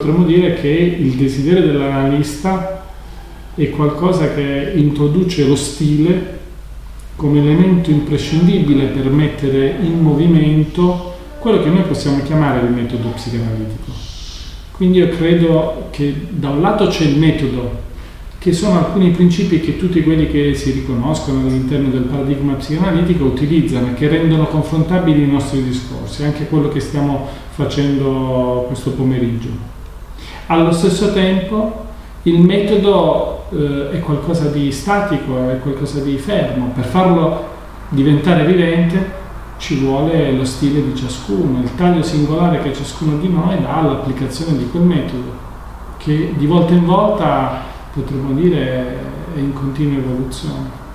Potremmo dire che il desiderio dell'analista è qualcosa che introduce lo stile come elemento imprescindibile per mettere in movimento quello che noi possiamo chiamare il metodo psicanalitico. Quindi io credo che da un lato c'è il metodo, che sono alcuni principi che tutti quelli che si riconoscono all'interno del paradigma psicanalitico utilizzano e che rendono confrontabili i nostri discorsi, anche quello che stiamo facendo questo pomeriggio. Allo stesso tempo il metodo eh, è qualcosa di statico, è qualcosa di fermo. Per farlo diventare vivente ci vuole lo stile di ciascuno, il taglio singolare che ciascuno di noi dà all'applicazione di quel metodo, che di volta in volta potremmo dire è in continua evoluzione.